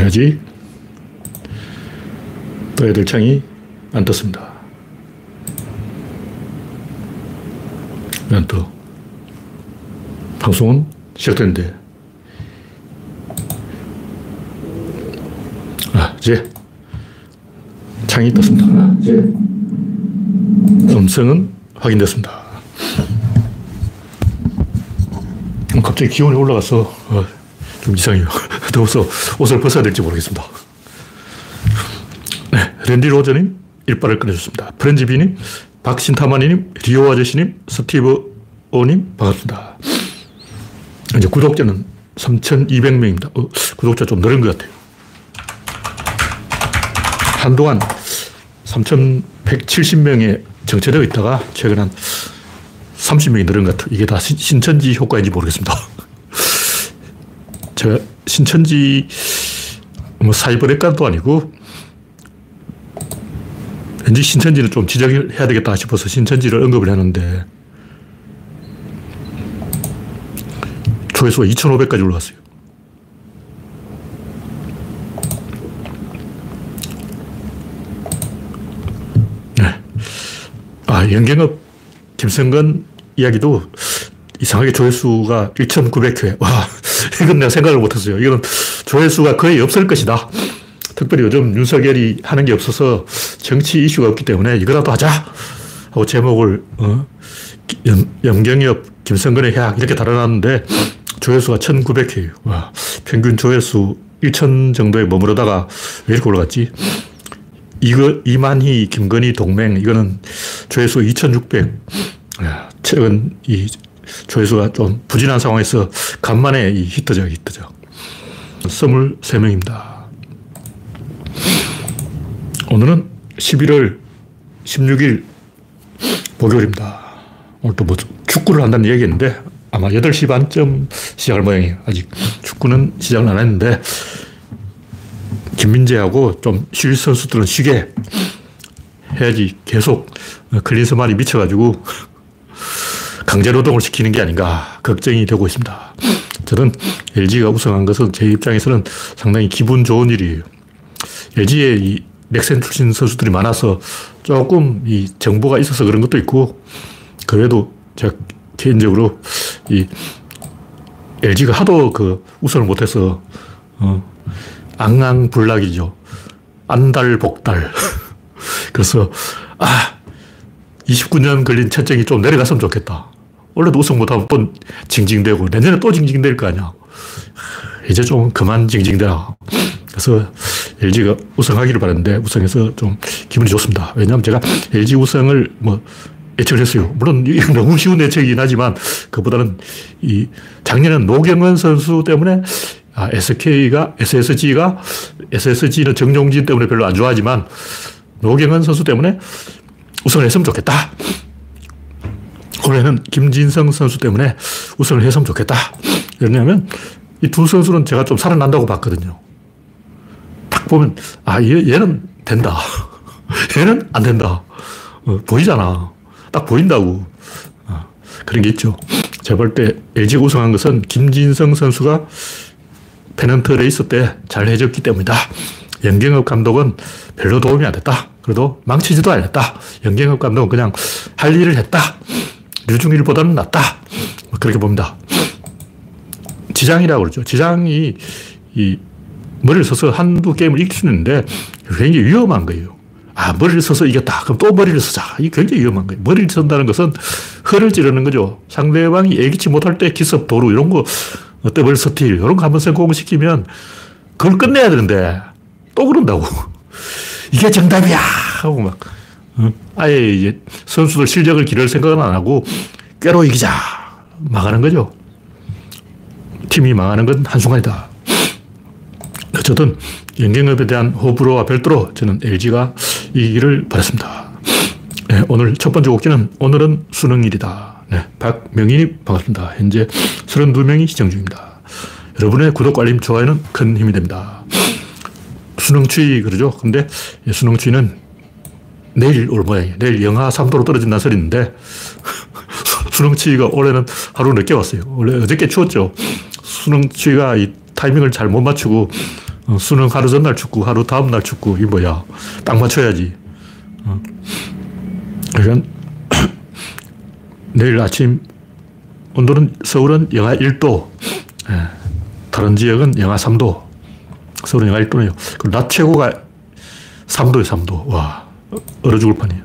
해야지. 떠야 될 창이 안 떴습니다. 왜안 떠? 방송은 시작됐는데. 아, 이제 창이 떴습니다. 음성은 확인됐습니다. 어, 갑자기 기온이 올라가서 어, 좀 이상해요. 더워서 옷을 벗어야 될지 모르겠습니다. 네, 랜디 로저님 일발을 꺼내줬습니다. 프렌지비님, 박신타마니님, 리오 아저씨님, 스티브 오님 반갑습니다. 이제 구독자는 3,200명입니다. 어, 구독자 좀 늘은 것 같아요. 한동안 3,170명에 정체되어 있다가 최근 한 30명이 늘은 것 같아요. 이게 다 신천지 효과인지 모르겠습니다. 제가 신천지 뭐 사이버렉관도 아니고 왠지 신천지는 좀 지적을 해야 되겠다 싶어서 신천지를 언급을 하는데 조회수가 2,500까지 올라갔어요. 네. 아, 연경업 김성근 이야기도 이상하게 조회수가 1,900회. 와, 이건 내가 생각을 못했어요. 이건 조회수가 거의 없을 것이다. 특별히 요즘 윤석열이 하는 게 없어서 정치 이슈가 없기 때문에 이거라도 하자! 하고 제목을, 어, 염, 경엽 김성근의 해악 이렇게 달아놨는데 조회수가 1,900회예요. 와, 평균 조회수 1,000 정도에 머무르다가 왜 이렇게 올라갔지? 이거, 이만희, 김건희 동맹, 이거는 조회수 2,600. 최근 이 조회수가 좀 부진한 상황에서 간만에 이 히트작, 히트작. 23명입니다. 오늘은 11월 16일 목요일입니다. 오늘 또 뭐 축구를 한다는 얘기했는데 아마 8시 반쯤 시작할 모양이에요. 아직 축구는 시작을 안 했는데 김민재하고 좀 쉴 선수들은 쉬게 해야지 계속 클린스만이 미쳐가지고 강제노동을 시키는 게 아닌가 걱정이 되고 있습니다. 저는 LG가 우승한 것은 제 입장에서는 상당히 기분 좋은 일이에요. LG에 이 넥센 출신 선수들이 많아서 조금 이 정보가 있어서 그런 것도 있고, 그래도 제가 개인적으로 이 LG가 하도 그 우승을 못해서, 어, 앙앙불락이죠. 안달복달. 그래서, 아, 29년 걸린 채증이 좀 내려갔으면 좋겠다. 원래도 우승 못하면 또 징징대고, 내년에 또 징징댈 거 아니야. 이제 좀 그만 징징대라. 그래서 LG가 우승하기를 바랐는데 우승해서 좀 기분이 좋습니다. 왜냐하면 제가 LG 우승을 뭐 예측을 했어요. 물론 너무 쉬운 예측이긴 하지만 그보다는 이 작년엔 노경은 선수 때문에 아, SK가, SSG가, SSG는 정용진 때문에 별로 안 좋아하지만 노경은 선수 때문에 우승을 했으면 좋겠다. 올해는 김진성 선수 때문에 우승을 했으면 좋겠다. 왜냐하면 이 두 선수는 제가 좀 살아난다고 봤거든요. 딱 보면, 아, 얘, 얘는 된다. 얘는 안 된다. 어, 보이잖아. 딱 보인다고. 어, 그런 게 있죠. 제가 볼 때 LG 우승한 것은 김진성 선수가 페넌트 레이스 때 잘 해줬기 때문이다. 염경엽 감독은 별로 도움이 안 됐다. 그래도 망치지도 않았다. 염경엽 감독은 그냥 할 일을 했다. 류중일보다는 낫다. 뭐 그렇게 봅니다. 지장이라고 그러죠. 지장이 이 머리를 써서 한두 게임을 이길 수 있는데 굉장히 위험한 거예요. 아, 머리를 써서 이겼다. 그럼 또 머리를 쓰자. 이게 굉장히 위험한 거예요. 머리를 쓴다는 것은 허를 찌르는 거죠. 상대방이 예기치 못할 때 기습, 도루, 이런 거, 더블 스틸, 이런 거 한번 성공시키면 그걸 끝내야 되는데 또 그런다고. 이게 정답이야! 하고 막, 아예 이제 선수들 실력을 기를 생각은 안 하고 꾀로 이기자. 망하는 거죠. 팀이 망하는 건 한순간이다. 어쨌든 연경업에 대한 호불호와 별도로 저는 LG가 이기를 바랐습니다. 네, 오늘 첫 번째 곡기는 오늘은 수능일이다. 네, 박명희 반갑습니다. 현재 32명이 시청 중입니다. 여러분의 구독, 알림, 좋아요는 큰 힘이 됩니다. 수능 추위 그러죠. 근데 수능 추위는 내일 올 모양이에요. 내일 영하 3도로 떨어진다는 소리 있는데 수능 추위가 올해는 하루 늦게 왔어요. 원래 어저께 추웠죠. 수능 추위가 이 타이밍을 잘 못 맞추고 어, 수능 하루 전날 축구, 하루 다음날 축구, 이 뭐야. 딱 맞춰야지. 어. 그러니까 내일 아침 온도는 서울은 영하 1도, 예. 다른 지역은 영하 3도, 서울은 영하 1도네요. 그리고 낮 최고가 3도에 3도. 와, 얼어 죽을 판이에요.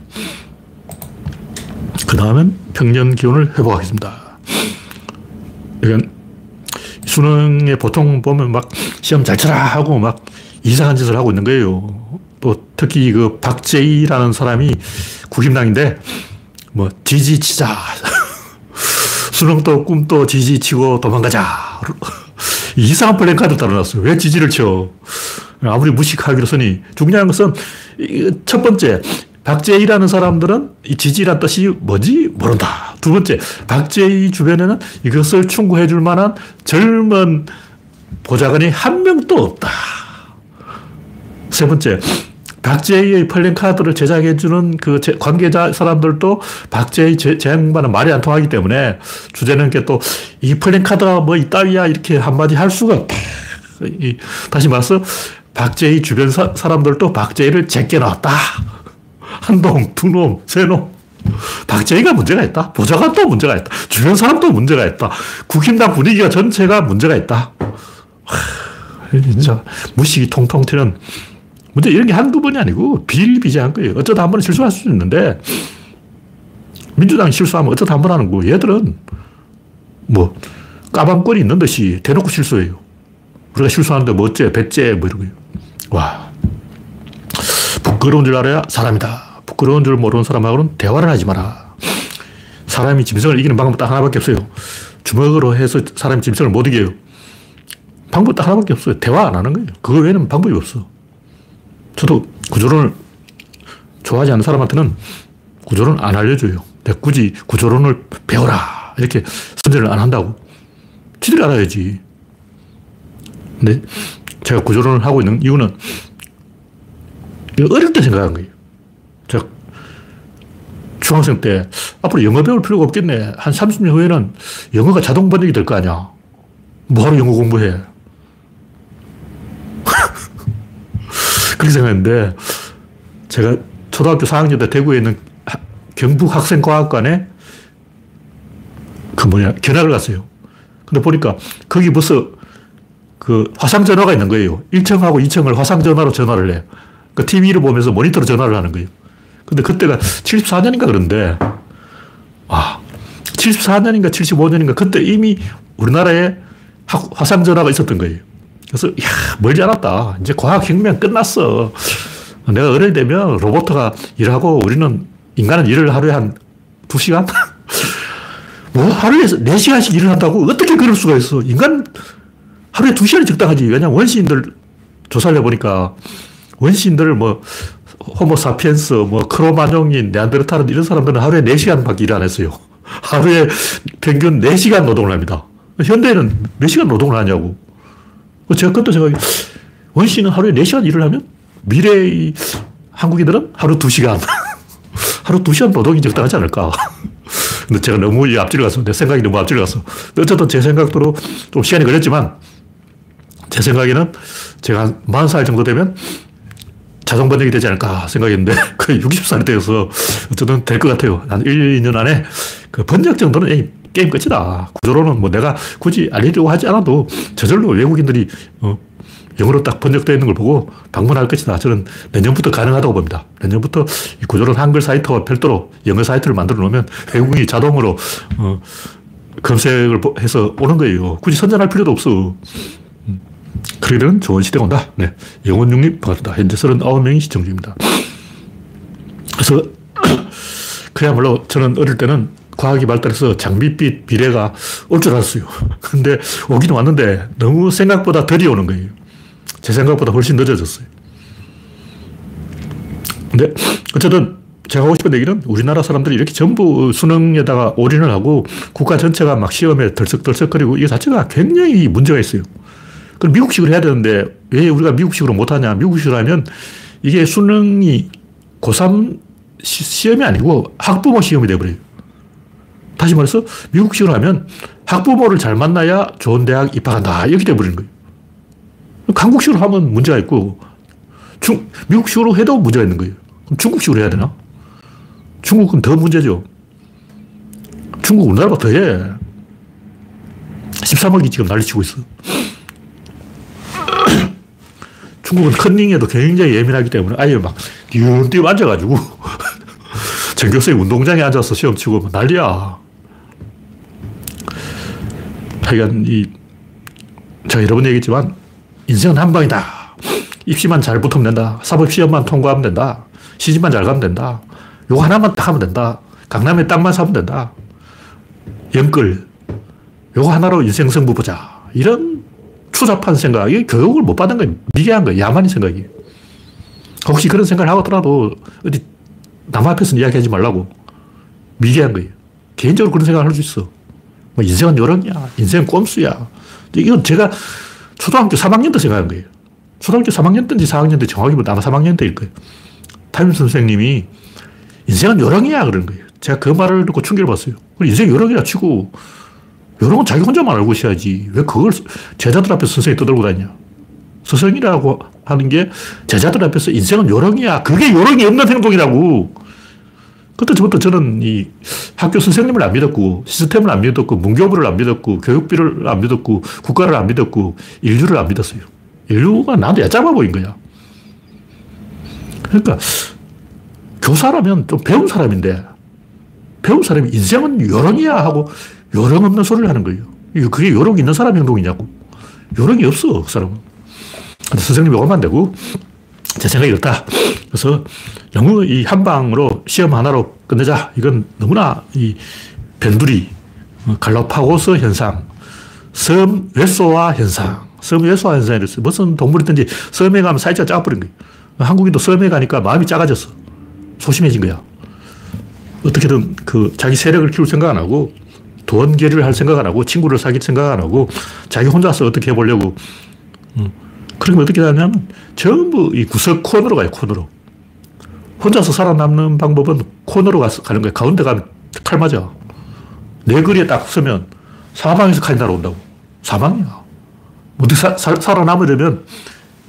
그 다음엔 평년 기온을 회복하겠습니다. 그러니까 수능에 보통 보면 막 시험 잘 쳐라 하고 막 이상한 짓을 하고 있는 거예요. 또 특히 그 박재희라는 사람이 국힘당인데 뭐 지지치자. 수능도 꿈도 지지치고 도망가자. 이상한 플랜카드 따라놨어요. 왜 지지를 쳐? 아무리 무식하기로 쓰니 중요한 것은 첫 번째 박재희라는 사람들은 이 지지란 뜻이 뭔지 모른다. 두 번째, 박재희 주변에는 이것을 충고해 줄 만한 젊은 보좌관이 한 명도 없다. 세 번째, 박재희의 플랜카드를 제작해 주는 그 관계자 사람들도 박재희 제, 양반은 말이 안 통하기 때문에 주제는 또이 플랜카드가 뭐 이따위야 이렇게 한마디 할 수가 없다. 다시 말해서 박재희 주변 사, 사람들도 박재희를 제껴놨다. 한 놈, 두 놈, 세 놈. 박재희가 문제가 있다. 보좌관도 문제가 있다. 주변 사람도 문제가 있다. 국힘당 분위기가 전체가 문제가 있다. 진짜 무식이 통통 튀는 문제 이런 게 한두 번이 아니고 비일비재한 거예요. 어쩌다 한 번은 실수할 수 있는데 민주당이 실수하면 어쩌다 한 번 하는 거 얘들은 뭐 까방권이 있는 듯이 대놓고 실수해요. 우리가 실수하는데 뭐 어째, 배째, 뭐 이러고요. 와. 부끄러운 줄 알아야 사람이다. 부끄러운 줄 모르는 사람하고는 대화를 하지 마라. 사람이 짐승을 이기는 방법 딱 하나밖에 없어요. 주먹으로 해서 사람이 짐승을 못 이겨요. 방법 딱 하나밖에 없어요. 대화 안 하는 거예요. 그거 외에는 방법이 없어. 저도 구조론을 좋아하지 않는 사람한테는 구조론 안 알려줘요. 굳이 구조론을 배워라. 이렇게 선전을 안 한다고. 지들이 알아야지. 근데 제가 구조론을 하고 있는 이유는 어릴 때 생각한 거예요. 제가 중학생 때 앞으로 영어 배울 필요가 없겠네. 한 30년 후에는 영어가 자동 번역이 될 거 아니야. 뭐하러 영어 공부해. 그렇게 생각했는데 제가 초등학교 4학년 때 대구에 있는 경북 학생과학관에 그 뭐냐, 견학을 갔어요. 근데 보니까 거기 벌써 그 화상전화가 있는 거예요. 1층하고 2층을 화상전화로 전화를 해. 그 TV를 보면서 모니터로 전화를 하는 거예요. 근데 그때가 74년인가 그런데, 아, 74년인가 75년인가 그때 이미 우리나라에 화상전화가 있었던 거예요. 그래서, 야 멀지 않았다. 이제 과학혁명 끝났어. 내가 어릴 때면 로봇가 일하고 우리는 인간은 일을 하루에 한 2시간? 뭐 하루에 4시간씩 일을 한다고? 어떻게 그럴 수가 있어? 인간 하루에 2시간이 적당하지. 왜냐면 원시인들 조사를 해보니까 원시인들 뭐 호모 사피엔스, 뭐 크로마뇽인, 네안데르탈은 이런 사람들은 하루에 4시간밖에 일 안 했어요. 하루에 평균 4시간 노동을 합니다. 현대에는 몇 시간 노동을 하냐고. 제가 그때 생각이 원시인은 하루에 4시간 일을 하면 미래의 한국인들은 하루 2시간. 하루 2시간 노동이 적당하지 않을까. 근데 제가 너무 앞뒤를 갔어. 내 생각이 너무 앞뒤를 갔어. 어쨌든 제 생각대로 좀 시간이 걸렸지만 제 생각에는 제가 한 40살 정도 되면 자동 번역이 되지 않을까 생각했는데 거의 60살이 되어서 어쨌든 될 것 같아요. 한 1, 2년 안에 그 번역 정도는 게임 끝이다. 구조로는 뭐 내가 굳이 알리려고 하지 않아도 저절로 외국인들이 어, 영어로 딱 번역되어 있는 걸 보고 방문할 것이다. 저는 내년부터 가능하다고 봅니다. 내년부터 이 구조론 한글 사이트와 별도로 영어 사이트를 만들어 놓으면 외국인이 자동으로 어, 검색을 해서 오는 거예요. 굳이 선전할 필요도 없어. 그러게 되면 좋은 시대가 온다. 네. 영혼 육립 반갑습니다. 현재 39명이 시청 중입니다. 그래서, 그야말로 저는 어릴 때는 과학이 발달해서 장밋빛 비례가 올 줄 알았어요. 근데 오긴 왔는데 너무 생각보다 덜이 오는 거예요. 제 생각보다 훨씬 늦어졌어요. 근데 어쨌든 제가 하고 싶은 얘기는 우리나라 사람들이 이렇게 전부 수능에다가 올인을 하고 국가 전체가 막 시험에 덜썩덜썩거리고 이게 자체가 굉장히 문제가 있어요. 그럼 미국식으로 해야 되는데 왜 우리가 미국식으로 못하냐. 미국식으로 하면 이게 수능이 고3 시 험이 아니고 학부모 시험이 돼버려요. 다시 말해서 미국식으로 하면 학부모를 잘 만나야 좋은 대학 입학한다. 이렇게 돼버리는 거예요. 한국식으로 하면 문제가 있고, 중, 미국식으로 해도 문제가 있는 거예요. 그럼 중국식으로 해야 되나? 중국은 더 문제죠. 중국 우리나라보다 더 해. 13억이 지금 난리치고 있어. 중국은 컨닝에도 굉장히 예민하기 때문에 아예 막 띄엄띄엄 앉아가지고 전교생 운동장에 앉아서 시험 치고 난리야. 하여간 이 제가 여러 번 얘기했지만 인생은 한 방이다. 입시만 잘 붙으면 된다. 사법시험만 통과하면 된다. 시집만 잘 가면 된다. 요거 하나만 딱 하면 된다. 강남에 땅만 사면 된다. 영끌. 요거 하나로 인생 승부 보자. 이런 추잡한 생각이 교육을 못 받은 거예요. 미개한 거예요. 야만인 생각이. 혹시 그런 생각을 하더라도 어디 남 앞에서 이야기하지 말라고. 미개한 거예요. 개인적으로 그런 생각을 할 수 있어. 뭐 인생은 요런이야. 인생은 꼼수야. 이건 제가 초등학교 3학년 때 생각한 거예요. 초등학교 3학년 때인지 4학년 때 정확히 보면 아마 3학년 때일 거예요. 담임 선생님이 인생은 요령이야 그런 거예요. 제가 그 말을 듣고 충격을 받았어요. 인생 요령이라 치고 요령은 자기 혼자만 알고 있어야지. 왜 그걸 제자들 앞에서 선생이 떠들고 다니냐. 스승이라고 하는 게 제자들 앞에서 인생은 요령이야. 그게 요령이 없는 행동이라고. 그때부터 저는 이 학교 선생님을 안 믿었고, 시스템을 안 믿었고, 문교부를 안 믿었고, 교육부를 안 믿었고, 국가를 안 믿었고, 인류를 안 믿었어요. 인류가 나한테 얕잡아 보인 거야. 그러니까, 교사라면 좀 배운 사람인데, 배운 사람이 인생은 요령이야 하고, 요령 없는 소리를 하는 거예요. 그게 요령 있는 사람 행동이냐고. 요령이 없어, 그 사람은. 근데 선생님이 오면 안 되고, 제 생각이 이렇다. 그래서 너무 이 한방으로 시험 하나로 끝내자. 이건 너무나 이 변두리, 어, 갈라파고스 현상, 섬 외소화 현상, 섬 외소화 현상이 있어요. 무슨 동물이든지 섬에 가면 사이즈가 작아버린 거예요. 한국인도 섬에 가니까 마음이 작아졌어. 소심해진 거야. 어떻게든 그 자기 세력을 키울 생각 안 하고 돈 계리를 할 생각 안 하고 친구를 사귈 생각 안 하고 자기 혼자서 어떻게 해보려고 음. 그러면 어떻게 하냐면 전부 이 구석 코너로 가요, 코너로. 혼자서 살아남는 방법은 코너로 가서 가는 거예요. 가운데 가면 칼 맞아. 내 거리에 딱 서면 사방에서 칼이 날아온다고. 사방이야. 어떻게 사, 사, 살아남으려면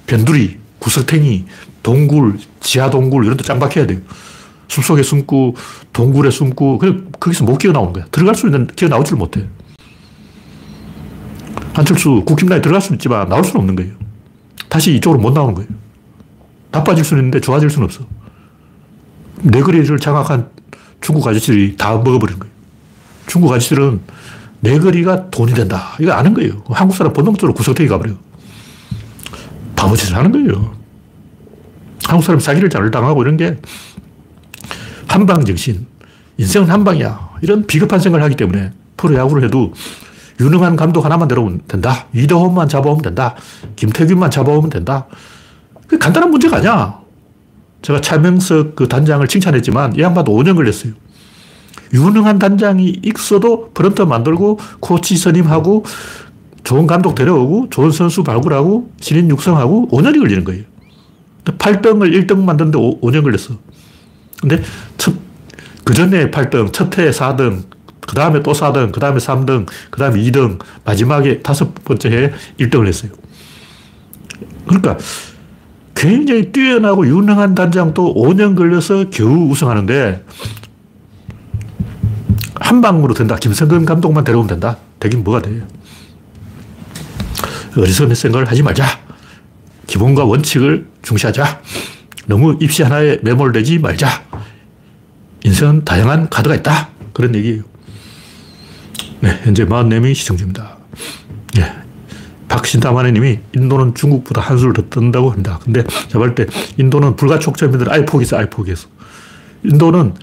변두리, 구석탱이, 동굴, 지하 동굴 이런 데 짱박해야 돼요. 숲속에 숨고 동굴에 숨고 그 거기서 못 기어 나오는 거야. 들어갈 수 있는 기어 나오질 못해. 한철수 국힘당에 들어갈 수 있지만 나올 수는 없는 거예요. 다시 이쪽으로 못 나오는 거예요. 나빠질 수는 있는데 좋아질 수는 없어. 내 거리를 장악한 중국 아저씨들이 다 먹어버린 거예요. 중국 아저씨들은 내 거리가 돈이 된다. 이거 아는 거예요. 한국 사람 본능적으로 구석탱이 가버려요. 바보짓을 하는 거예요. 한국 사람 사기를 잘 당하고 이런 게 한방 정신. 인생은 한방이야. 이런 비겁한 생각을 하기 때문에 프로야구를 해도 유능한 감독 하나만 데려오면 된다. 이대호만 잡아오면 된다. 김태균만 잡아오면 된다. 그 간단한 문제가 아니야. 제가 차명석 그 단장을 칭찬했지만 이 양반도 5년 걸렸어요. 유능한 단장이 있어도 프런터 만들고 코치 선임하고 좋은 감독 데려오고 좋은 선수 발굴하고 신인 육성하고 5년이 걸리는 거예요. 8등을 1등 만드는데 5, 년 걸렸어. 근데 첫, 그 전에 8등, 첫해 4등, 그 다음에 또 4등, 그 다음에 3등, 그 다음에 2등, 마지막에 다섯 번째 해에 1등을 했어요. 그러니까 굉장히 뛰어나고 유능한 단장도 5년 걸려서 겨우 우승하는데 한 방으로 된다. 김성근 감독만 데려오면 된다. 되긴 뭐가 돼. 어리석은 생각을 하지 말자. 기본과 원칙을 중시하자. 너무 입시 하나에 매몰되지 말자. 인생은 다양한 카드가 있다. 그런 얘기예요. 네, 현재 44명이 시청 중입니다. 네. 박신다마네 님이 인도는 중국보다 한술 더 뜬다고 합니다. 근데 제가 볼때 인도는 불가촉점인들 아예 포기했어, 아예 포기했어. 인도는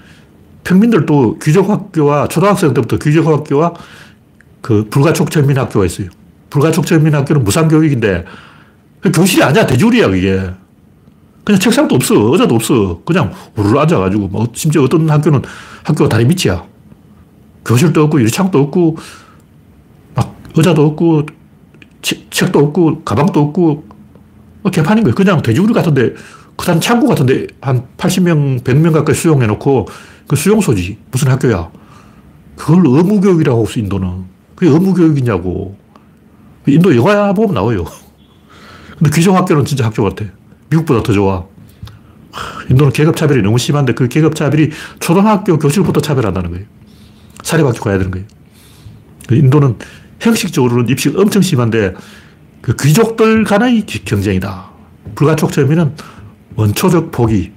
평민들도 귀족학교와 초등학생 때부터 귀족학교와 그 불가촉천민 학교가 있어요. 불가촉천민 학교는 무상교육인데 교실이 아니야. 대졸이야, 그게. 그냥 책상도 없어. 의자도 없어. 그냥 우르르 앉아가지고. 뭐 심지어 어떤 학교는 학교가 다리 밑이야. 교실도 없고 유리창도 없고 막 의자도 없고 책도 없고 가방도 없고 뭐 개판인 거예요. 그냥 돼지우리 같은데 그다음 창고 같은데 한 80명, 100명 가까이 수용해 놓고 그 수용소지. 무슨 학교야. 그걸 의무교육이라고 하고 있어, 인도는. 그게 의무교육이냐고. 인도 영화 보면 나와요. 근데 귀족 학교는 진짜 학교 같아. 미국보다 더 좋아. 인도는 계급차별이 너무 심한데 그 계급차별이 초등학교 교실부터 차별한다는 거예요. 사립학교 가야 되는 거예요. 그 인도는 형식적으로는 입시가 엄청 심한데 그 귀족들 간의 경쟁이다. 불가촉점이는 원초적 포기.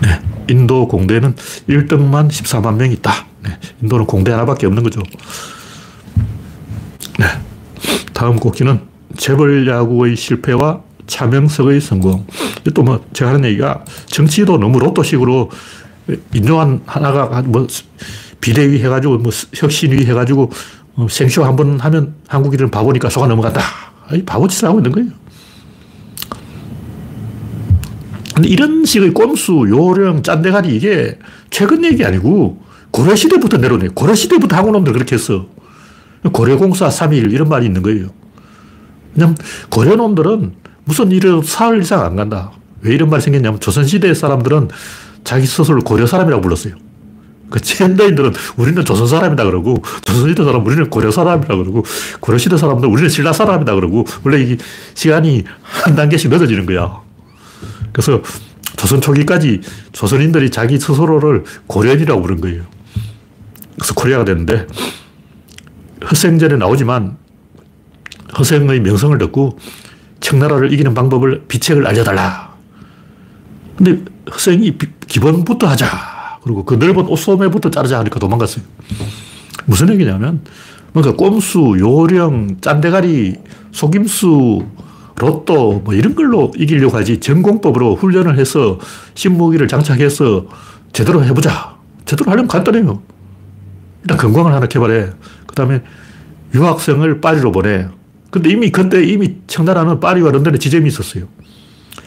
네. 인도 공대는 1등만 14만 명이 있다. 네. 인도는 공대 하나밖에 없는 거죠. 네. 다음 곡기는 재벌 야구의 실패와 차명석의 성공. 또 뭐, 제가 하는 얘기가 정치도 너무 로또식으로 인조한 하나가 뭐 비대위 해가지고 뭐 혁신위 해가지고 어, 생쇼 한 번 하면 한국인들은 바보니까 속아 넘어간다. 아니, 바보짓을 하고 있는 거예요. 근데 이런 식의 꼼수, 요령, 짠대가리 이게 최근 얘기 아니고 고려시대부터 내려오네. 고려시대부터 한국놈들 그렇게 했어. 고려공사 3일 이런 말이 있는 거예요. 왜냐면 고려놈들은 무슨 일을 사흘 이상 안 간다. 왜 이런 말이 생겼냐면 조선시대 사람들은 자기 스스로를 고려 사람이라고 불렀어요. 그 현대인들은 우리는 조선 사람이다 그러고 조선시대 사람 우리는 고려 사람이다 그러고 고려시대 사람들 우리는 신라 사람이다 그러고 원래 이 시간이 한 단계씩 늦어지는 거야. 그래서 조선 초기까지 조선인들이 자기 스스로를 고려인이라고 부른 거예요. 그래서 코리아가 됐는데 허생전에 나오지만 허생의 명성을 듣고 청나라를 이기는 방법을 비책을 알려달라. 근데 허생이 기본부터 하자. 그리고 그 넓은 옷소매부터 자르자 하니까 도망갔어요. 무슨 얘기냐면 뭔가 꼼수, 요령, 짠대가리, 속임수, 로또 뭐 이런 걸로 이기려고 하지 전공법으로 훈련을 해서 신무기를 장착해서 제대로 해보자. 제대로 하려면 간단해요. 일단 건강을 하나 개발해. 그 다음에 유학생을 파리로 보내. 근데 이미 그때 이미 청나라는 파리와 런던에 지점이 있었어요.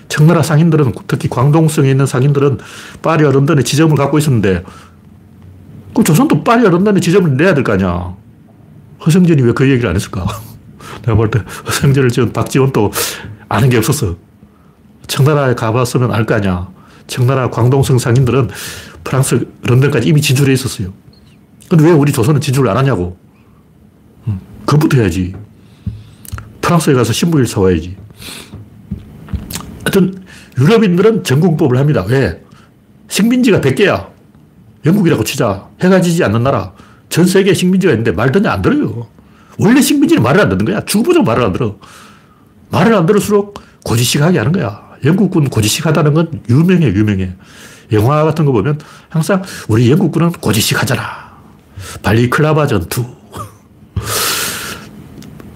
청나라 상인들은 특히 광동성에 있는 상인들은 파리와 런던에 지점을 갖고 있었는데 그 조선도 파리와 런던에 지점을 내야 될 거 아니야. 허성전이 왜 그 얘기를 안 했을까? 내가 볼 때 허성전을 지은 박지원도 아는 게 없었어. 청나라에 가봤으면 알 거 아니야. 청나라 광동성 상인들은 프랑스 런던까지 이미 진출해 있었어요. 근데 왜 우리 조선은 진출을 안 하냐고. 그부터 해야지. 프랑스에 가서 신부를 사와야지. 하여튼, 유럽인들은 전공법을 합니다. 왜? 식민지가 100개야. 영국이라고 치자. 해가 지지 않는 나라. 전 세계에 식민지가 있는데 말 듣냐? 안 들어요. 원래 식민지는 말을 안 듣는 거야. 죽어보자 말을 안 들어. 말을 안 들을수록 고지식하게 하는 거야. 영국군 고지식하다는 건 유명해, 유명해. 영화 같은 거 보면 항상 우리 영국군은 고지식하잖아. 발리클라바 전투.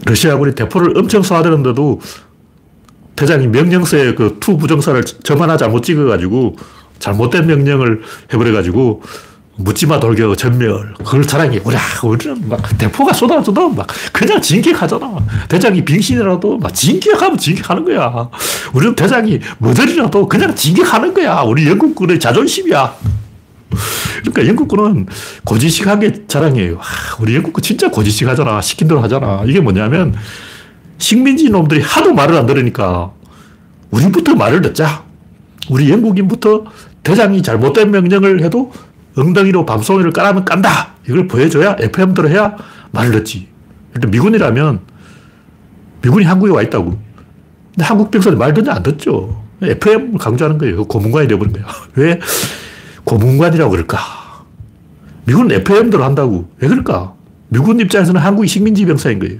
러시아군이 대포를 엄청 쏴대는데도 대장이 명령서에 그 투 부정사를 점 하나 잘못 찍어가지고 잘못된 명령을 해버려가지고 묻지마 돌격 전멸 그걸 자랑해. 우리 우리는 막 대포가 쏟아져도 막 그냥 진격하잖아. 대장이 빙신이라도 막 진격하면 진격하는 거야. 우리는 대장이 뭐들이라도 그냥 진격하는 거야. 우리 영국군의 자존심이야 그러니까 영국군은 고지식하게 자랑해요. 아, 우리 영국군 진짜 고지식 하잖아. 시킨 대로 하잖아. 이게 뭐냐면 식민지 놈들이 하도 말을 안 들으니까 우리부터 말을 듣자. 우리 영국인부터 대장이 잘못된 명령을 해도 엉덩이로 밤송이를 까라면 깐다. 이걸 보여줘야 FM대로 해야 말을 듣지. 일단 미군이라면 미군이 한국에 와 있다고. 근데 한국 병사들 말 듣냐 안 듣죠. FM을 강조하는 거예요. 고문관이 되어버린 거예요. 왜? 고문관이라고 그럴까? 미국은 FM대로 한다고. 왜 그럴까? 미군 입장에서는 한국이 식민지 병사인 거예요.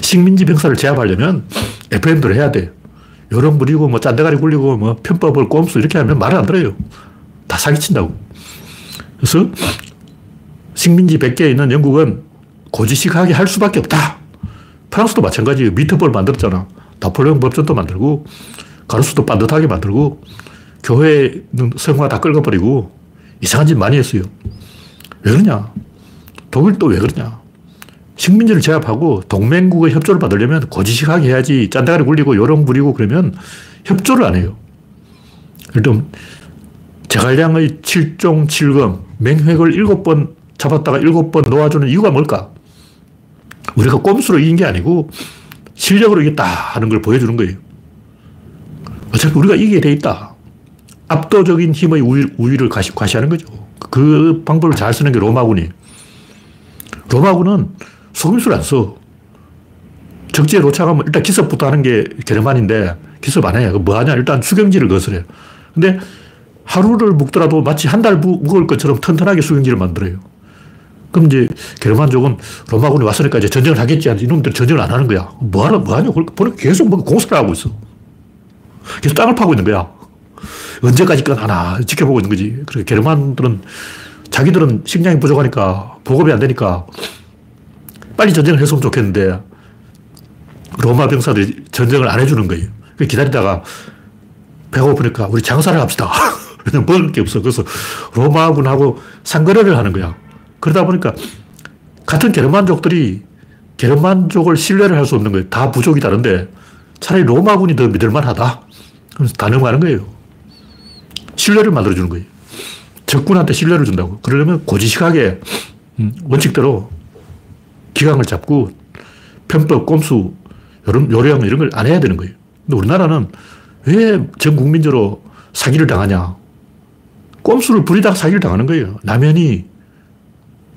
식민지 병사를 제압하려면 FM대로 해야 돼. 여론 부리고 뭐 짠대가리 굴리고 뭐 편법을 꼼수 이렇게 하면 말을 안 들어요. 다 사기친다고. 그래서 식민지 100개에 있는 영국은 고지식하게 할 수밖에 없다. 프랑스도 마찬가지예요. 미트볼 만들었잖아. 나폴레옹 법전도 만들고 가로수도 반듯하게 만들고 교회 성화 다 긁어버리고 이상한 짓 많이 했어요. 왜 그러냐? 독일도 왜 그러냐? 식민지를 제압하고 동맹국의 협조를 받으려면 고지식하게 해야지 짠다가리 굴리고 요령 부리고 그러면 협조를 안 해요. 일단 제갈량의 7종 7검 맹획을 7번 잡았다가 7번 놓아주는 이유가 뭘까? 우리가 꼼수로 이긴 게 아니고 실력으로 이겼다 하는 걸 보여주는 거예요. 어차피 우리가 이기게 돼 있다. 압도적인 힘의 우위, 우위를 과시, 과시 하는 거죠. 그 방법을 잘 쓰는 게 로마군이. 로마군은 속임수를 안 써. 적지에 도착하면 일단 기습부터 하는 게 게르만인데 기습 안 해요. 뭐 하냐? 일단 수경지를 거스려요. 근데 하루를 묵더라도 마치 한 달 묵을 것처럼 튼튼하게 수경지를 만들어요. 그럼 이제 게르만족은 로마군이 왔으니까 이제 전쟁을 하겠지. 이놈들 전쟁을 안 하는 거야. 뭐 하나, 뭐 하냐? 계속 뭐 공사를 하고 있어. 계속 땅을 파고 있는 거야. 언제까지 끝하나 지켜보고 있는 거지. 그래, 게르만들은 자기들은 식량이 부족하니까 보급이 안 되니까 빨리 전쟁을 했으면 좋겠는데 로마 병사들이 전쟁을 안 해주는 거예요. 기다리다가 배고프니까 우리 장사를 합시다. 그냥 먹을 게 없어. 그래서 로마군하고 상거래를 하는 거야. 그러다 보니까 같은 게르만족들이 게르만족을 신뢰를 할 수 없는 거예요. 다 부족이 다른데 차라리 로마군이 더 믿을만하다. 그래서 다 넘어가는 거예요. 신뢰를 만들어주는 거예요. 적군한테 신뢰를 준다고. 그러려면 고지식하게 음, 원칙대로 기강을 잡고 편법, 꼼수, 요령 이런 걸 안 해야 되는 거예요. 근데 우리나라는 왜 전 국민적으로 사기를 당하냐. 꼼수를 부리다가 사기를 당하는 거예요. 라면이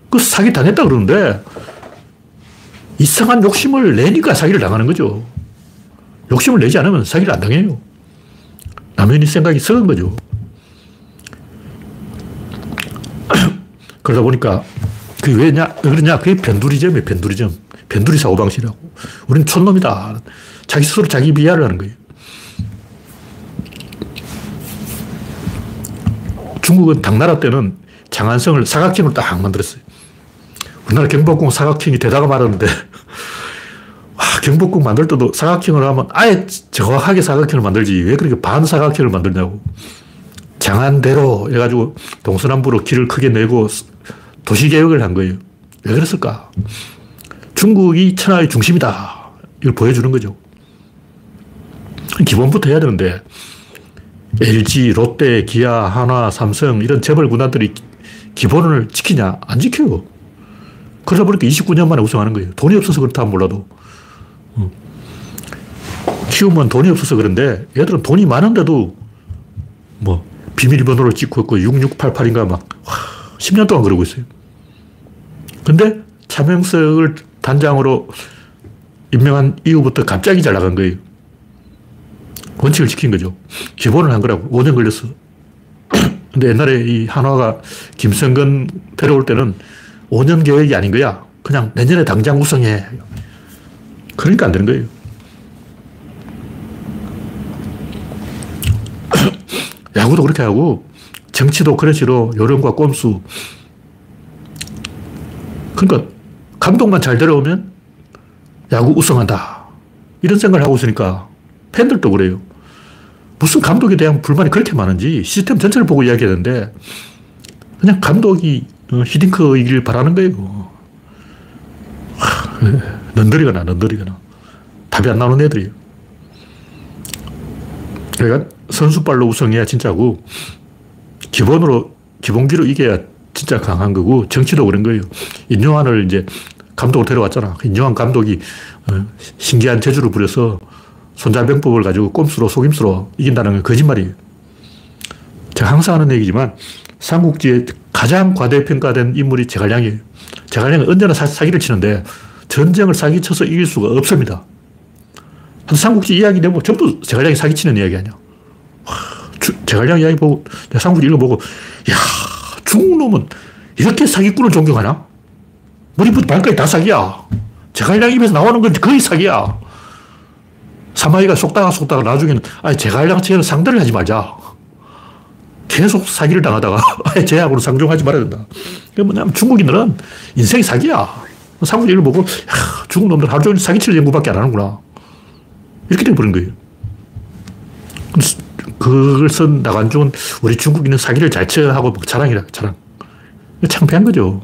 그 사기 당했다 그러는데 이상한 욕심을 내니까 사기를 당하는 거죠. 욕심을 내지 않으면 사기를 안 당해요. 라면이 생각이 썩은 거죠. 그러다 보니까 그게 왜냐, 그러냐, 그게 변두리점이에요, 변두리점. 변두리 사고방식이라고. 우리는 촌놈이다. 자기 스스로 자기 비하를 하는 거예요. 중국은 당나라 때는 장안성을 사각형으로 딱 만들었어요. 우리나라 경복궁 사각형이 되다가 말았는데, 와, 경복궁 만들 때도 사각형으로 하면 아예 정확하게 사각형을 만들지. 왜 그렇게 반사각형을 만들냐고. 장안대로 해가지고 동서남북으로 길을 크게 내고 도시개혁을 한 거예요. 왜 그랬을까? 중국이 천하의 중심이다. 이걸 보여주는 거죠. 기본부터 해야 되는데, LG, 롯데, 기아, 한화, 삼성, 이런 재벌 군단들이 기본을 지키냐? 안 지켜요. 그러다 보니까 29년 만에 우승하는 거예요. 돈이 없어서 그렇다 몰라도. 어. 키우면 돈이 없어서 그런데 얘들은 돈이 많은데도 뭐 비밀번호를 찍고 있고 6688인가 막 10년 동안 그러고 있어요. 근데 차명석을 단장으로 임명한 이후부터 갑자기 잘 나간 거예요. 원칙을 지킨 거죠. 기본을 한 거라고. 5년 걸렸어. 근데 옛날에 이 한화가 김성근 데려올 때는 5년 계획이 아닌 거야. 그냥 내년에 당장 우승해. 그러니까 안 되는 거예요. 야구도 그렇게 하고 정치도 그런 식으로 요령과 꼼수. 그러니까 감독만 잘 데려오면 야구 우승한다. 이런 생각을 하고 있으니까 팬들도 그래요. 무슨 감독에 대한 불만이 그렇게 많은지 시스템 전체를 보고 이야기하는데 그냥 감독이 어, 히딩크이길 바라는 거예요. 넌더리거나 넌더리거나 답이 안 나오는 애들이에요. 그러니까 선수발로 우승해야 진짜고 기본으로 기본기로 이겨야 진짜 강한 거고 정치도 그런 거예요. 인요한을 이제 감독을 데려왔잖아. 인요한 감독이 어, 신기한 재주를 부려서 손자병법을 가지고 꼼수로 속임수로 이긴다는 건 거짓말이에요. 제가 항상 하는 얘기지만 삼국지에 가장 과대평가된 인물이 제갈량이에요. 제갈량은 언제나 사, 기를 치는데 전쟁을 사기쳐서 이길 수가 없습니다. 한 삼국지 이야기 내면 전부 제갈량이 사기치는 이야기 아니야. 제갈량 이야기 보고, 삼국지 읽어보고, 야 중국 놈은 이렇게 사기꾼을 존경하나? 머리부터 발까지 다 사기야. 제갈량 입에서 나오는 건 거의 사기야. 사마이가 속다가 속다가 나중에는, 아 제갈량처럼 상대를 하지 말자. 계속 사기를 당하다가 아예 제약으로 상종하지 말아야 된다. 그 뭐냐면 중국인들은 인생이 사기야. 얘기를 보고, 야, 중국 놈들 하루 종일 사기칠 연구밖에 안 하는구나. 이렇게 돼버린 거예요. 그걸 쓴 나관중은 우리 중국인은 사기를 잘쳐 하고 자랑이라, 자랑. 창피한 거죠.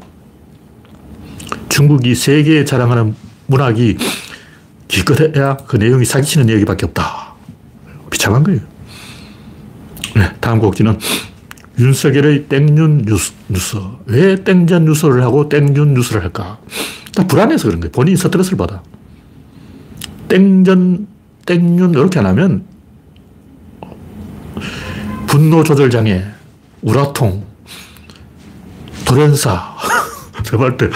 중국이 세계에 자랑하는 문학이 기껏해야 그 내용이 사기치는 얘기밖에 없다. 비참한 거예요. 네, 다음 꼭지는 윤석열의 땡윤 뉴스, 뉴스. 왜 땡전 뉴스를 하고 땡윤 뉴스를 할까? 불안해서 그런 거예요. 본인이 스트레스를 받아. 땡전, 땡윤 이렇게 안 하면 분노 조절 장애, 우라통, 돌연사. 제가 때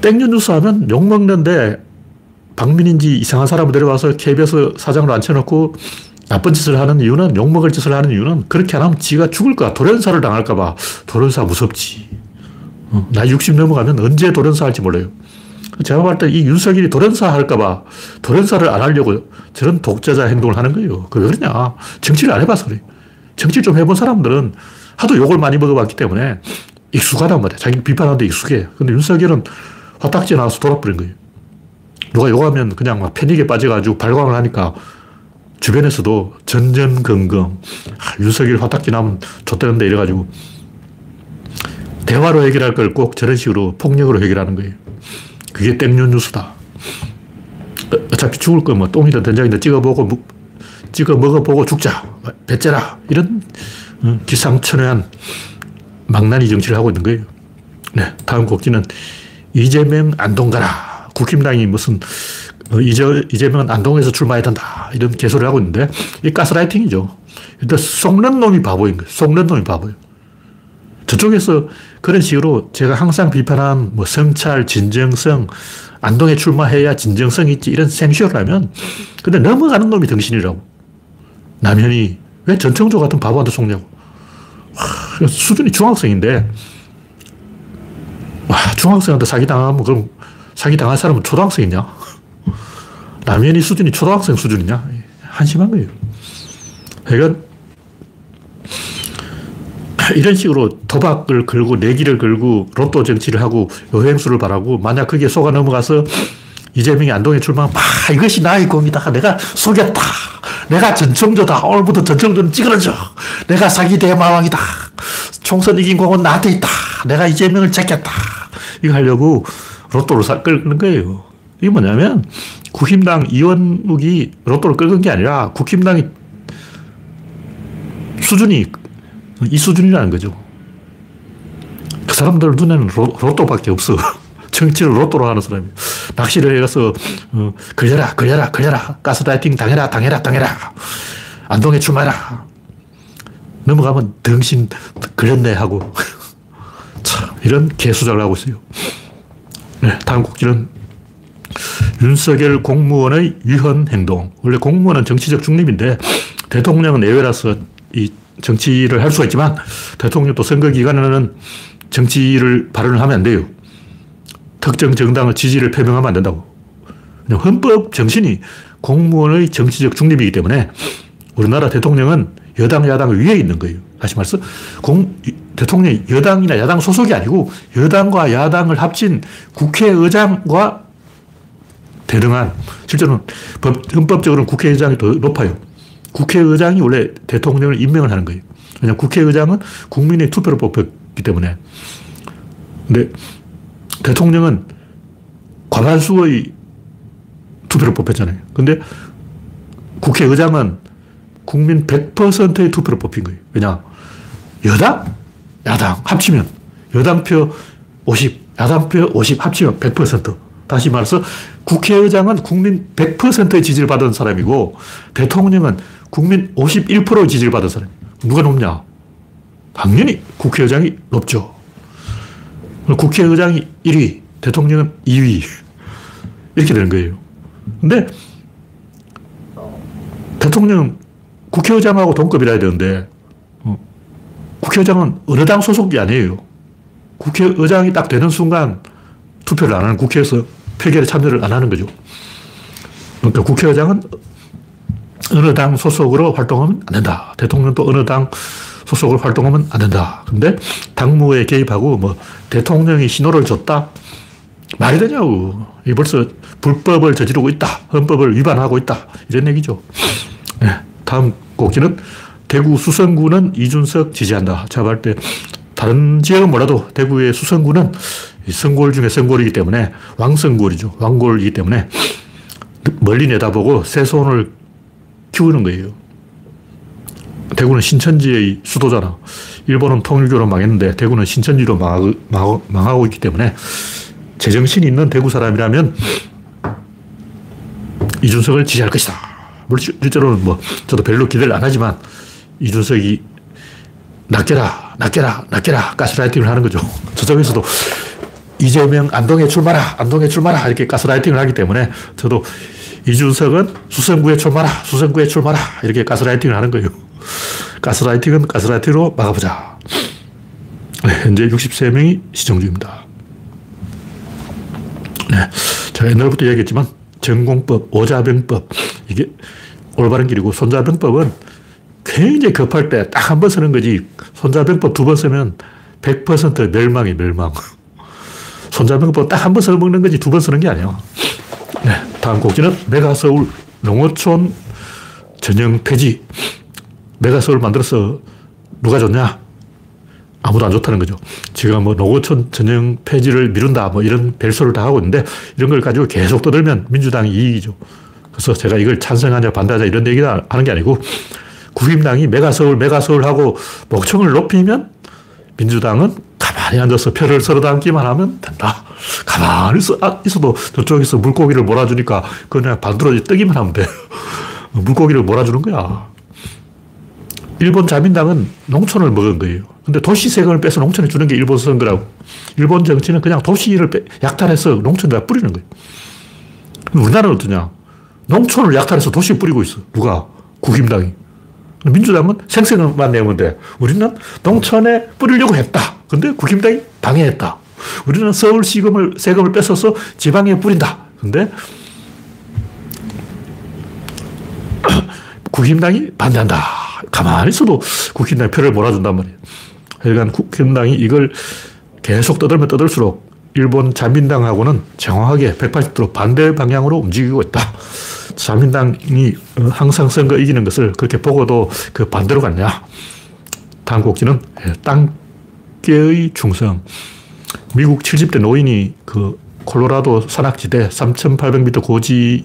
땡윤 뉴스 하면 욕먹는데 박민인지 이상한 사람을 데려와서 KBS 사장으로 앉혀놓고 나쁜 짓을 하는 이유는, 욕먹을 짓을 하는 이유는 그렇게 안 하면 지가 죽을까, 돌연사를 당할까봐. 돌연사 무섭지. 어, 나60 넘어가면 언제 돌연사 할지 몰라요. 제가 볼때이 윤석열이 돌연사 할까봐 돌연사를 안 하려고 저런 독자자 행동을 하는 거예요. 그 왜 그러냐. 정치를 안 해봐서 그래. 정치 좀 해본 사람들은 하도 욕을 많이 먹어봤기 때문에 익숙하단 말이야. 자기 비판하는데 익숙해. 근데 윤석열은 화딱지 나와서 돌아버린 거예요. 누가 욕하면 그냥 막 패닉에 빠져가지고 발광을 하니까 주변에서도 전전긍긍. 아, 윤석열 화딱지 나면 좋다는데 이래가지고 대화로 해결할 걸 꼭 저런 식으로 폭력으로 해결하는 거예요. 그게 땡년 뉴스다. 어차피 죽을 거뭐 똥이든 된장이든 찍어보고 찍어 먹어보고 죽자. 배째라. 이런 어, 기상천외한 망나니 정치를 하고 있는 거예요. 네, 다음 곡지는 이재명 안동 가라. 국힘당이 무슨 어, 이재, 이재명은 안동에서 출마해야 된다. 이런 개소리를 하고 있는데 이 가스라이팅이죠. 일단 속는 놈이 바보인 거예요. 속는 놈이 바보예요. 저쪽에서 그런 식으로 제가 항상 비판한 뭐 성찰, 진정성, 안동에 출마해야 진정성이 있지 이런 생쇼를 하면 근데 넘어가는 놈이 등신이라고. 남현이 왜 전청조 같은 바보한테 속냐고. 와, 수준이 중학생인데 와, 중학생한테 사기당하면 그럼 사기당한 사람은 초등학생이냐? 남현이 수준이 초등학생 수준이냐? 한심한 거예요. 그러니까 이런 식으로 도박을 걸고 내기를 걸고 로또 정치를 하고 여행수를 바라고 만약 그게 속아 넘어가서 이재명이 안동에 출마하면 막 이것이 나의 공이다. 내가 속였다. 내가 전청조다. 오늘부터 전청조는 찌그러져. 내가 사기 대마왕이다. 총선 이긴 공은 나한테 있다. 내가 이재명을 제꼈다. 이거 하려고 로또를 사, 끌는 거예요. 이게 뭐냐면 국힘당 이원욱이 로또를 끌은 게 아니라 국힘당이 수준이 이 수준이라는 거죠. 그 사람들 눈에는 로, 로또밖에 없어. 정치를 로또로 하는 사람이 낚시를 해가서, 어, 걸려라, 걸려라, 걸려라. 가스라이팅 당해라, 당해라, 당해라. 안동에 출마해라. 넘어가면 등신 걸렸네 하고. 참, 이런 개수작을 하고 있어요. 네, 다음 곡지는 윤석열 공무원의 위헌 행동. 원래 공무원은 정치적 중립인데 대통령은 예외라서 이 정치를 할 수가 있지만 대통령도 선거 기간에는 정치를 발언을 하면 안 돼요. 특정 정당의 지지를 표명하면 안 된다고. 헌법 정신이 공무원의 정치적 중립이기 때문에 우리나라 대통령은 여당, 야당 위에 있는 거예요. 다시 말해서 공, 대통령이 여당이나 야당 소속이 아니고 여당과 야당을 합친 국회의장과 대등한 실제로는 법, 헌법적으로는 국회의장이 더 높아요. 국회의장이 원래 대통령을 임명을 하는 거예요. 왜냐하면 국회의장은 국민의 투표로 뽑혔기 때문에. 근데 대통령은 과반수의 투표로 뽑혔잖아요. 근데 국회의장은 국민 100%의 투표로 뽑힌 거예요. 왜냐? 여당, 야당 합치면 여당표 50, 야당표 50 합치면 100%. 다시 말해서 국회의장은 국민 100%의 지지를 받은 사람이고 대통령은 국민 51%의 지지를 받은 사람. 누가 높냐? 당연히 국회의장이 높죠. 국회의장이 1위, 대통령은 2위. 이렇게 되는 거예요. 근데 대통령 국회의장하고 동급이라 해야 되는데 어, 국회의장은 어느 당 소속이 아니에요. 국회의장이 딱 되는 순간 투표를 안 하는 국회에서 표결에 참여를 안 하는 거죠. 그러니까 국회의장은 어느 당 소속으로 활동하면 안 된다. 대통령도 어느 당 소속으로 활동하면 안 된다. 근데 당무에 개입하고 뭐 대통령이 신호를 줬다? 말이 되냐고. 이 벌써 불법을 저지르고 있다. 헌법을 위반하고 있다. 이런 얘기죠. 네. 다음 곡지는 대구 수성구는 이준석 지지한다. 제가 볼때 다른 지역은 몰라도 대구의 수성구는 성골 중에 성골이기 때문에 왕성골이죠. 왕골이기 때문에 멀리 내다보고 새 손을 키우는 거예요. 대구는 신천지의 수도잖아. 일본은 통일교로 망했는데 대구는 신천지로 망하고, 망하고 있기 때문에 제정신이 있는 대구 사람이라면 이준석을 지지할 것이다. 물론 실제로는 뭐 저도 별로 기대를 안 하지만 이준석이 낚여라, 낚여라, 낚여라 가스라이팅을 하는 거죠. 저쪽에서도 이재명 안동에 출마라, 안동에 출마라 이렇게 가스라이팅을 하기 때문에 저도 이준석은 수성구에 출마라, 수성구에 출마라 이렇게 가스라이팅을 하는 거예요. 가스라이팅은 가스라이팅으로 막아보자. 네, 현재 63명이 시청 중입니다. 네, 제가 옛날부터 얘기했지만 전공법, 오자병법 이게 올바른 길이고 손자병법은 굉장히 급할 때 딱 한 번 쓰는 거지 손자병법 두 번 쓰면 100% 멸망이 멸망. 손자병법 딱 한 번 써먹는 거지 두 번 쓰는 게 아니야. 네, 다음 곡지는 메가서울 농어촌 전형 폐지. 메가서울 만들어서 누가 좋냐? 아무도 안 좋다는 거죠. 지금 뭐 농어촌 전형 폐지를 미룬다 뭐 이런 별소를 다 하고 있는데 이런 걸 가지고 계속 떠들면 민주당이 이익이죠. 그래서 제가 이걸 찬성하냐 반대하냐 이런 얘기 하는 게 아니고 국힘당이 메가서울 메가서울 하고 목청을 높이면 민주당은 가만히 앉아서 표를 서로 담기만 하면 된다. 가만히 있어, 아, 있어도 저쪽에서 물고기를 몰아주니까 그냥 반드로 뜨기만 하면 돼. 물고기를 몰아주는 거야. 일본 자민당은 농촌을 먹은 거예요. 근데 도시 세금을 빼서 농촌에 주는 게 일본 선거라고. 일본 정치는 그냥 도시를 빼, 약탈해서 농촌에다 뿌리는 거예요. 우리나라는 어떠냐? 농촌을 약탈해서 도시에 뿌리고 있어. 누가? 국힘당이. 민주당은 생색만 내면 돼. 우리는 농촌에 뿌리려고 했다. 근데 국힘당이 방해했다. 우리는 서울 시금을, 세금을 뺏어서 지방에 뿌린다. 근데 국힘당이 반대한다. 가만히 있어도 국힘당이 표를 몰아준단 말이에요. 하여간 국힘당이 이걸 계속 떠들면 떠들수록 일본 자민당하고는 정확하게 180도로 반대 방향으로 움직이고 있다. 자민당이 항상 선거 이기는 것을 그렇게 보고도 그 반대로 갔냐. 다음 곡지는 예, 땅개의 중성. 미국 70대 노인이 그 콜로라도 산악지대 3,800m 고지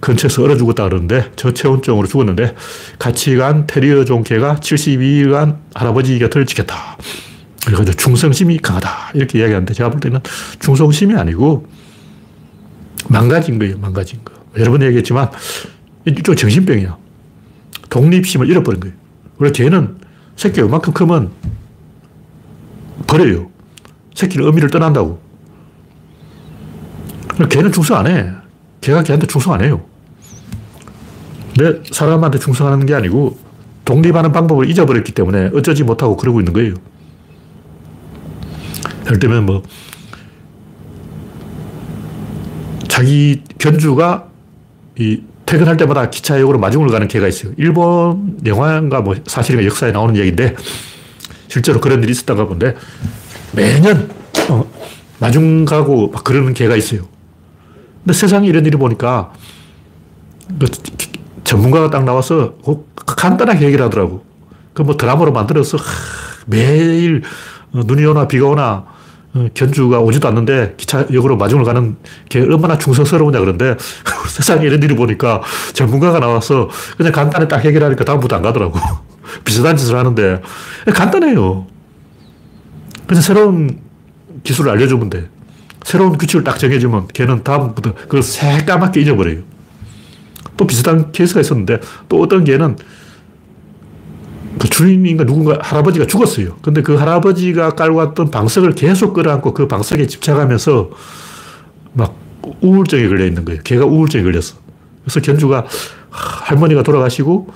근처에서 얼어 죽었다 그러는데 저체온증으로 죽었는데 같이 간 테리어 종 개가 72일간 할아버지 곁을 지켰다. 그래서 충성심이 강하다. 이렇게 이야기하는데 제가 볼 때는 충성심이 아니고 망가진 거예요. 망가진 거. 여러 번 얘기했지만 이쪽 정신병이야. 독립심을 잃어버린 거예요. 원래 개는 새끼가 이만큼 크면 버려요. 새끼는 어미를 떠난다고. 개는 충성 안 해. 개가 개한테 충성 안 해요. 내 사람한테 충성하는 게 아니고 독립하는 방법을 잊어버렸기 때문에 어쩌지 못하고 그러고 있는 거예요. 예를 들면 뭐 자기 견주가 이 퇴근할 때마다 기차역으로 마중을 가는 개가 있어요. 일본 영화인가 뭐 사실인가 역사에 나오는 얘기인데 실제로 그런 일이 있었다가 본데 매년 어, 마중 가고 막 그러는 개가 있어요. 근데 세상에 이런 일이 보니까 그 전문가가 딱 나와서 간단하게 얘기를 하더라고. 그 뭐 드라마로 만들어서 매일 어, 눈이 오나 비가 오나 어, 견주가 오지도 않는데 기차역으로 마중을 가는 게 얼마나 충성스러우냐 그런데 세상에 이런 일이 보니까 전문가가 나와서 그냥 간단히 딱 해결하니까 다음부터 안 가더라고. 비슷한 짓을 하는데 간단해요. 그냥 새로운 기술을 알려주면 돼. 새로운 규칙을 딱 정해주면 걔는 다음부터 그걸 새까맣게 잊어버려요. 또 비슷한 케이스가 있었는데 또 어떤 개는 그 주인인가 누군가 할아버지가 죽었어요. 근데 그 할아버지가 깔고 왔던 방석을 계속 끌어안고 그 방석에 집착하면서 막 우울증에 걸려 있는 거예요. 걔가 우울증에 걸렸어. 그래서 견주가 할머니가 돌아가시고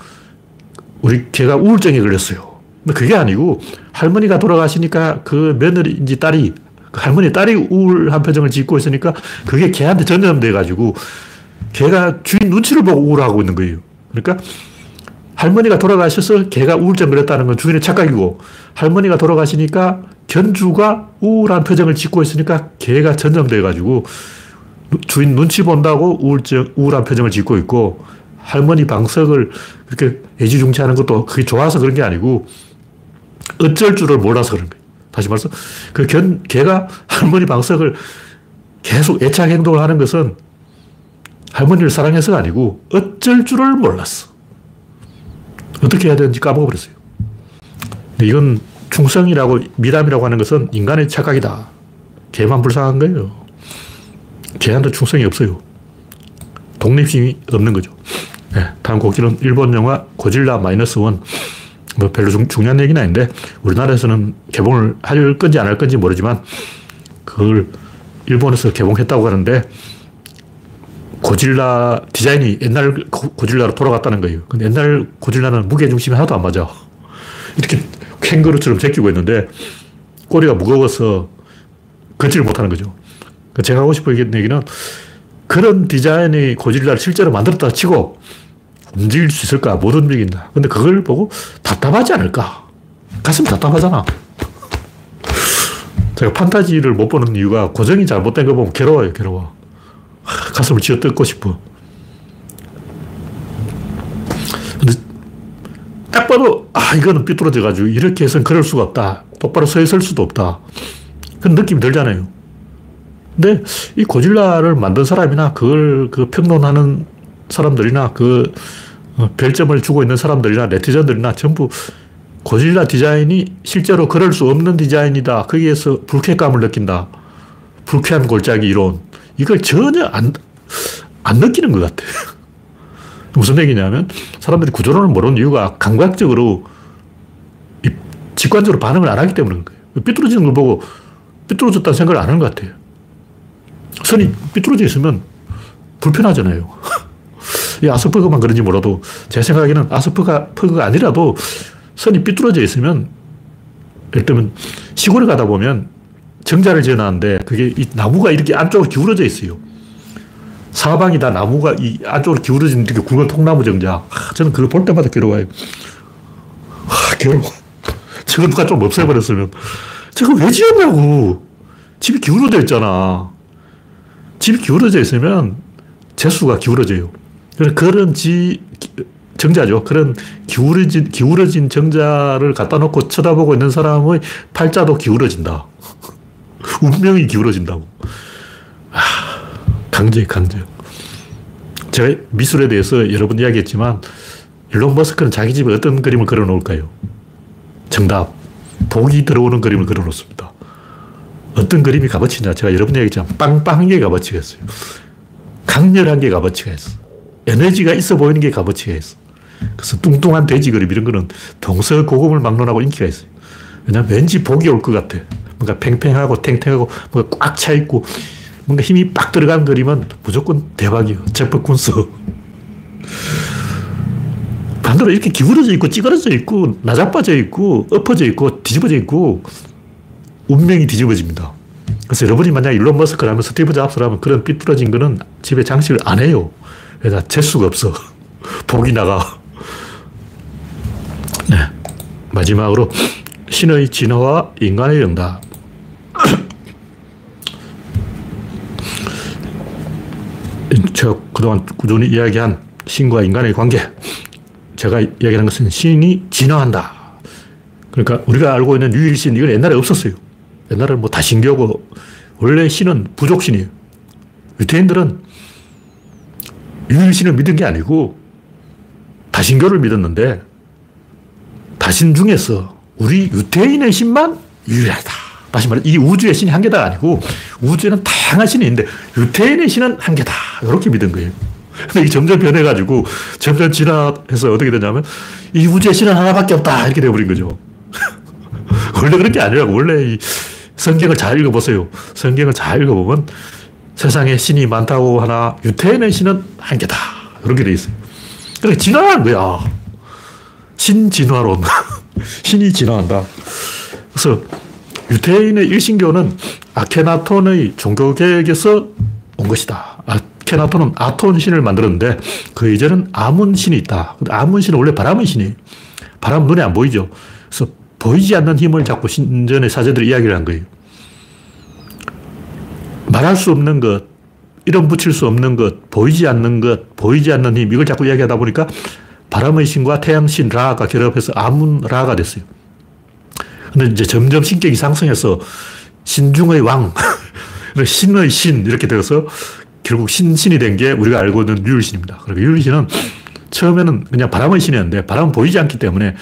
우리 걔가 우울증에 걸렸어요. 근데 그게 아니고 할머니가 돌아가시니까 그 며느리인지 딸이 그 할머니 딸이 우울한 표정을 짓고 있으니까 그게 걔한테 전염돼 가지고 걔가 주인 눈치를 보고 우울하고 있는 거예요. 그러니까 할머니가 돌아가셔서 개가 우울증 걸렸다는 건 주인의 착각이고 할머니가 돌아가시니까 견주가 우울한 표정을 짓고 있으니까 개가 전염돼가지고 주인 눈치 본다고 우울증, 우울한 표정을 짓고 있고 할머니 방석을 그렇게 애지중지하는 것도 그게 좋아서 그런 게 아니고 어쩔 줄을 몰라서 그런 거예요. 다시 말해서 그 견, 개가 할머니 방석을 계속 애착 행동을 하는 것은 할머니를 사랑해서가 아니고 어쩔 줄을 몰랐어. 어떻게 해야 되는지 까먹어버렸어요. 이건 충성이라고 미담이라고 하는 것은 인간의 착각이다. 개만 불쌍한 거예요. 개한테 충성이 없어요. 독립심이 없는 거죠. 네, 다음 곡지는 일본 영화 고질라 마이너스 원. 뭐 별로 중, 요한 얘기는 아닌데 우리나라에서는 개봉을 할 건지 안 할 건지 모르지만 그걸 일본에서 개봉했다고 하는데 고질라 디자인이 옛날 고 질라로 돌아갔다는 거예요. 근데 옛날 고질라는 무게중심이 하나도 안 맞아. 이렇게 캥거루처럼 제끼고 있는데 꼬리가 무거워서 걷지를 못하는 거죠. 그러니까 제가 하고 싶은 얘기는 그런 디자인의 고질라를 실제로 만들었다 치고 움직일 수 있을까? 못 움직인다. 근데 그걸 보고 답답하지 않을까? 가슴 답답하잖아. 제가 판타지를 못 보는 이유가 고정이 잘못된 거 보면 괴로워요, 괴로워. 가슴을 쥐어 뜯고 싶어. 근데 딱 봐도, 아, 이거는 삐뚤어져가지고 이렇게 해서는 그럴 수가 없다. 똑바로 서 있을 수도 없다. 그런 느낌이 들잖아요. 근데 이 고질라를 만든 사람이나 그걸 그 평론하는 사람들이나 그 어, 별점을 주고 있는 사람들이나 네티즌들이나 전부 고질라 디자인이 실제로 그럴 수 없는 디자인이다. 거기에서 불쾌감을 느낀다. 불쾌한 골짜기 이론. 이걸 전혀 안, 안 느끼는 것 같아. 무슨 얘기냐면 사람들이 구조론을 모르는 이유가 감각적으로 직관적으로 반응을 안 하기 때문인 거예요. 삐뚤어지는 걸 보고 삐뚤어졌다는 생각을 안 하는 것 같아요. 선이 삐뚤어져 있으면 불편하잖아요. 이 아스퍼그만 그런지 몰라도 제 생각에는 아스퍼그가 아니라도 선이 삐뚤어져 있으면 예를 들면 시골에 가다 보면 정자를 지어놨는데 그게 이 나무가 이렇게 안쪽으로 기울어져 있어요. 사방이 다 나무가 이 안쪽으로 기울어진 이렇게 굵은 통나무 정자. 아, 저는 그걸 볼 때마다 괴로워요. 아, 괴로워. 저거 누가 좀 없애버렸으면. 저거 왜 지었냐고. 집이 기울어져 있잖아. 집이 기울어져 있으면 재수가 기울어져요. 그런 지, 정자죠. 그런 기울어진, 기울어진 정자를 갖다 놓고 쳐다보고 있는 사람의 팔자도 기울어진다. 운명이 기울어진다고. 아, 강제, 강제. 제가 미술에 대해서 여러 번 이야기했지만, 일론 머스크는 자기 집에 어떤 그림을 그려 놓을까요? 정답. 복이 들어오는 그림을 그려 놓습니다. 어떤 그림이 값어치냐. 제가 여러 번 얘기했지만, 빵빵한 게 값어치가 있어요. 강렬한 게 값어치가 있어. 에너지가 있어 보이는 게 값어치가 있어. 그래서 뚱뚱한 돼지 그림 이런 거는 동서 고금을 막론하고 인기가 있어요. 왜냐면 왠지 복이 올 것 같아. 뭔가 팽팽하고 탱탱하고 뭔가 꽉 차 있고 뭔가 힘이 빡 들어간 그림은 무조건 대박이에요. 제퍼군스. 반대로 이렇게 기울어져 있고 찌그러져 있고 나자빠져 있고 엎어져 있고 뒤집어져 있고 운명이 뒤집어집니다. 그래서 여러분이 만약 일론 머스크라면 스티브 잡스라면 그런 삐뚤어진 거는 집에 장식을 안 해요. 왜냐, 재수가 없어. 복이 나가. 네. 마지막으로 신의 진화와 인간의 영답. 제가 그동안 꾸준히 이야기한 신과 인간의 관계. 제가 이야기하는 것은 신이 진화한다. 그러니까 우리가 알고 있는 유일신, 이건 옛날에 없었어요. 옛날에는 뭐 다신교고, 원래 신은 부족신이에요. 유태인들은 유일신을 믿은 게 아니고, 다신교를 믿었는데, 다신 중에서 우리 유태인의 신만 유일하다. 다시 말해, 이 우주의 신이 한 개다 아니고, 우주에는 다양한 신이 있는데, 유태인의 신은 한 개다. 이렇게 믿은 거예요. 근데 이게 점점 변해가지고, 점점 진화해서 어떻게 되냐면, 이 우주의 신은 하나밖에 없다. 이렇게 돼버린 거죠. 원래 그런 게 아니라고. 원래 이 성경을 잘 읽어보세요. 성경을 잘 읽어보면, 세상에 신이 많다고 하나, 유태인의 신은 한 개다. 이렇게 돼 있어요. 그러니까 진화한 거야. 신진화론. 신이 진화한다. 그래서 유태인의 일신교는 아케나톤의 종교계획에서 온 것이다. 아케나톤은 아톤 신을 만들었는데 그 이전은 아문 신이 있다. 아문 신은 원래 바람의 신이에요. 바람 눈에 안 보이죠. 그래서 보이지 않는 힘을 자꾸 신전의 사제들이 이야기를 한 거예요. 말할 수 없는 것, 이름 붙일 수 없는 것, 보이지 않는 것, 보이지 않는 힘, 이걸 자꾸 이야기하다 보니까 바람의 신과 태양신 라가 결합해서 아문 라가 됐어요. 근데 이제 점점 신격이 상승해서 신중의 왕, 신의 신 이렇게 되어서 결국 신신이 된 게 우리가 알고 있는 유일신입니다. 그리고 유일신은 처음에는 그냥 바람의 신이었는데 바람은 보이지 않기 때문에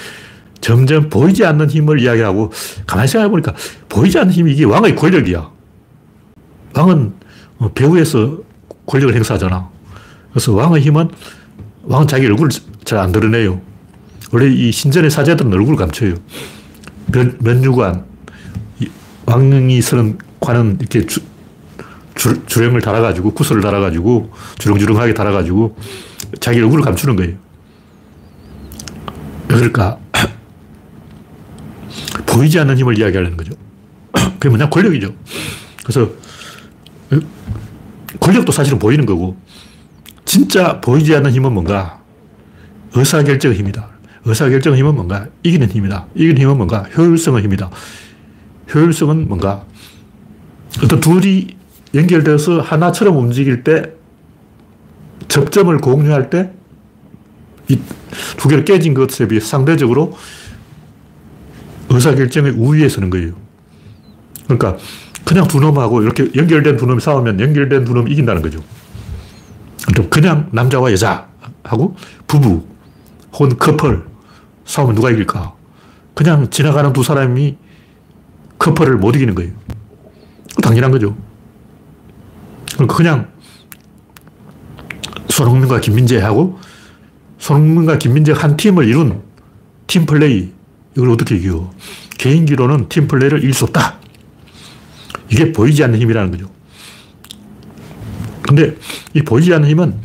점점 보이지 않는 힘을 이야기하고 가만히 생각해 보니까 보이지 않는 힘이 이게 왕의 권력이야. 왕은 어, 배후에서 권력을 행사하잖아. 그래서 왕의 힘은 왕은 자기 얼굴을 잘 안 드러내요. 원래 이 신전의 사제들은 얼굴을 감춰요. 면, 면류관, 왕이 쓰는 남자관은 이렇게 주, 주, 주령을 달아가지고, 구슬을 달아가지고, 주렁주렁하게 달아가지고, 자기 얼굴을 감추는 거예요. 왜 그럴까? 보이지 않는 힘을 이야기하려는 거죠. 그게 뭐냐? 권력이죠. 그래서, 권력도 사실은 보이는 거고, 진짜 보이지 않는 힘은 뭔가? 의사결정 힘이다. 의사결정 힘은 뭔가? 이기는 힘이다. 이기는 힘은 뭔가? 효율성의 힘이다. 효율성은 뭔가? 어떤 둘이 연결되어서 하나처럼 움직일 때, 접점을 공유할 때, 이 두 개로 깨진 것에 비해 상대적으로 의사결정의 우위에 서는 거예요. 그러니까, 그냥 두 놈하고 이렇게 연결된 두 놈이 싸우면 연결된 두 놈이 이긴다는 거죠. 그냥 남자와 여자하고 부부 혹은 커플 싸우면 누가 이길까? 그냥 지나가는 두 사람이 커플을 못 이기는 거예요. 당연한 거죠. 그러니까 그냥 손흥민과 김민재하고 손흥민과 김민재 한 팀을 이룬 팀 플레이 이걸 어떻게 이겨? 개인기로는 팀 플레이를 이길 수 없다. 이게 보이지 않는 힘이라는 거죠. 근데 이 보이지 않는 힘은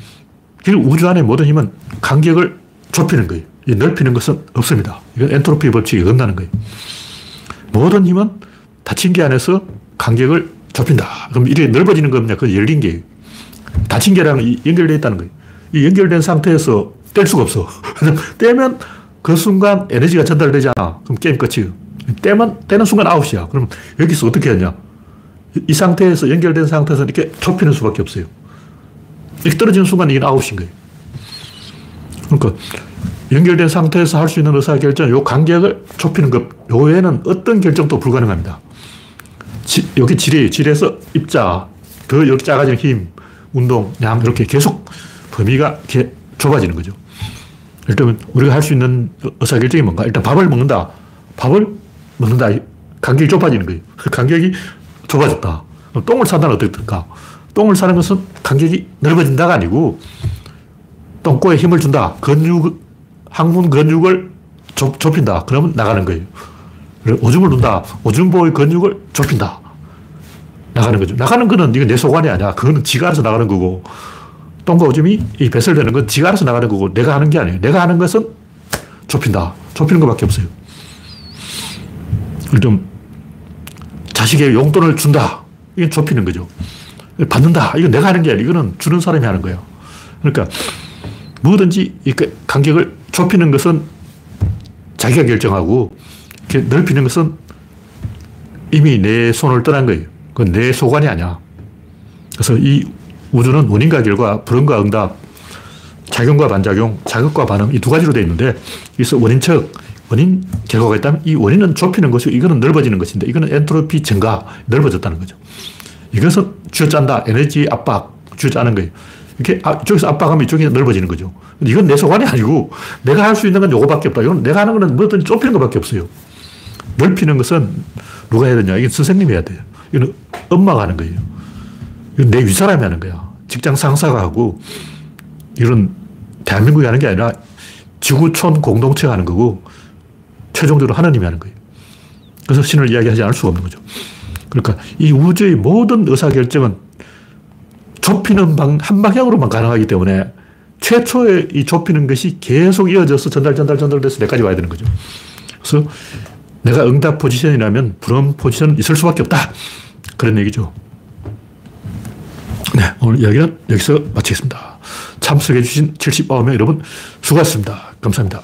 우주 안의 모든 힘은 간격을 좁히는 거예요. 넓히는 것은 없습니다. 이건 엔트로피 법칙이 어긋나는 거예요. 모든 힘은 닫힌 게 안에서 간격을 좁힌다. 그럼 이게 넓어지는 겁니다. 그 열린 게. 닫힌 게랑 연결되어 있다는 거예요. 이 연결된 상태에서 뗄 수가 없어. 떼면 그 순간 에너지가 전달되잖아. 그럼 게임 끝이에요. 떼면, 떼는 순간 아웃이야. 그럼 여기서 어떻게 하냐. 이 상태에서, 연결된 상태에서 이렇게 좁히는 수밖에 없어요. 이렇게 떨어지는 순간 이게 아웃인 거예요. 그러니까 연결된 상태에서 할 수 있는 의사결정, 요 간격을 좁히는 것, 요 외에는 어떤 결정도 불가능합니다. 지, 여기 지뢰, 지뢰에서 입자, 더 이렇게 작아지는 힘, 운동, 양, 이렇게 계속 범위가 이렇게 좁아지는 거죠. 일단 우리가 할 수 있는 의사결정이 뭔가? 일단 밥을 먹는다. 밥을 먹는다. 간격이 좁아지는 거예요. 간격이 좁아졌다. 똥을 산다는 어떻게 될까? 똥을 사는 것은 간격이 넓어진다가 아니고 똥꼬에 힘을 준다. 근육, 항문 근육을 좁, 좁힌다. 그러면 나가는 거예요. 오줌을 둔다. 오줌보의 근육을 좁힌다. 나가는 거죠. 나가는 거는 이건 내 소관이 아니야. 그거는 지가 알아서 나가는 거고 똥과 오줌이 이 배설되는 건 지가 알아서 나가는 거고 내가 하는 게 아니에요. 내가 하는 것은 좁힌다. 좁히는 것밖에 없어요. 좀 자식에게 용돈을 준다. 이건 좁히는 거죠. 받는다. 이건 내가 하는 게 아니라 이거는 주는 사람이 하는 거예요. 그러니까 뭐든지 간격을 좁히는 것은 자기가 결정하고 넓히는 것은 이미 내 손을 떠난 거예요. 그건 내 소관이 아니야. 그래서 이 우주는 원인과 결과, 불응과 응답, 작용과 반작용, 자극과 반응 이 두 가지로 되어 있는데 여기서 원인척, 원인, 결과가 있다면 이 원인은 좁히는 것이고 이거는 넓어지는 것인데 이거는 엔트로피 증가, 넓어졌다는 거죠. 이것은 쥐어짠다. 에너지 압박, 쥐어짜는 거예요. 이렇게 아, 이쪽에서 압박하면 이쪽이 넓어지는 거죠. 이건 내 소관이 아니고 내가 할 수 있는 건 요거밖에 없다. 이건 내가 하는 거는 뭐든 좁히는 것밖에 없어요. 넓히는 것은 누가 해야 되냐. 이건 선생님이 해야 돼요. 이건 엄마가 하는 거예요. 이건 내 윗사람이 하는 거야. 직장 상사가 하고 이런 대한민국이 하는 게 아니라 지구촌 공동체가 하는 거고 최종적으로 하나님이 하는 거예요. 그래서 신을 이야기하지 않을 수가 없는 거죠. 그러니까 이 우주의 모든 의사결정은 좁히는 방, 한 방향으로만 가능하기 때문에 최초의 이 좁히는 것이 계속 이어져서 전달, 전달, 전달돼서 내까지 와야 되는 거죠. 그래서 내가 응답 포지션이라면 불음 포지션은 있을 수밖에 없다. 그런 얘기죠. 네, 오늘 이야기는 여기서 마치겠습니다. 참석해주신 79명 여러분 수고하셨습니다. 감사합니다.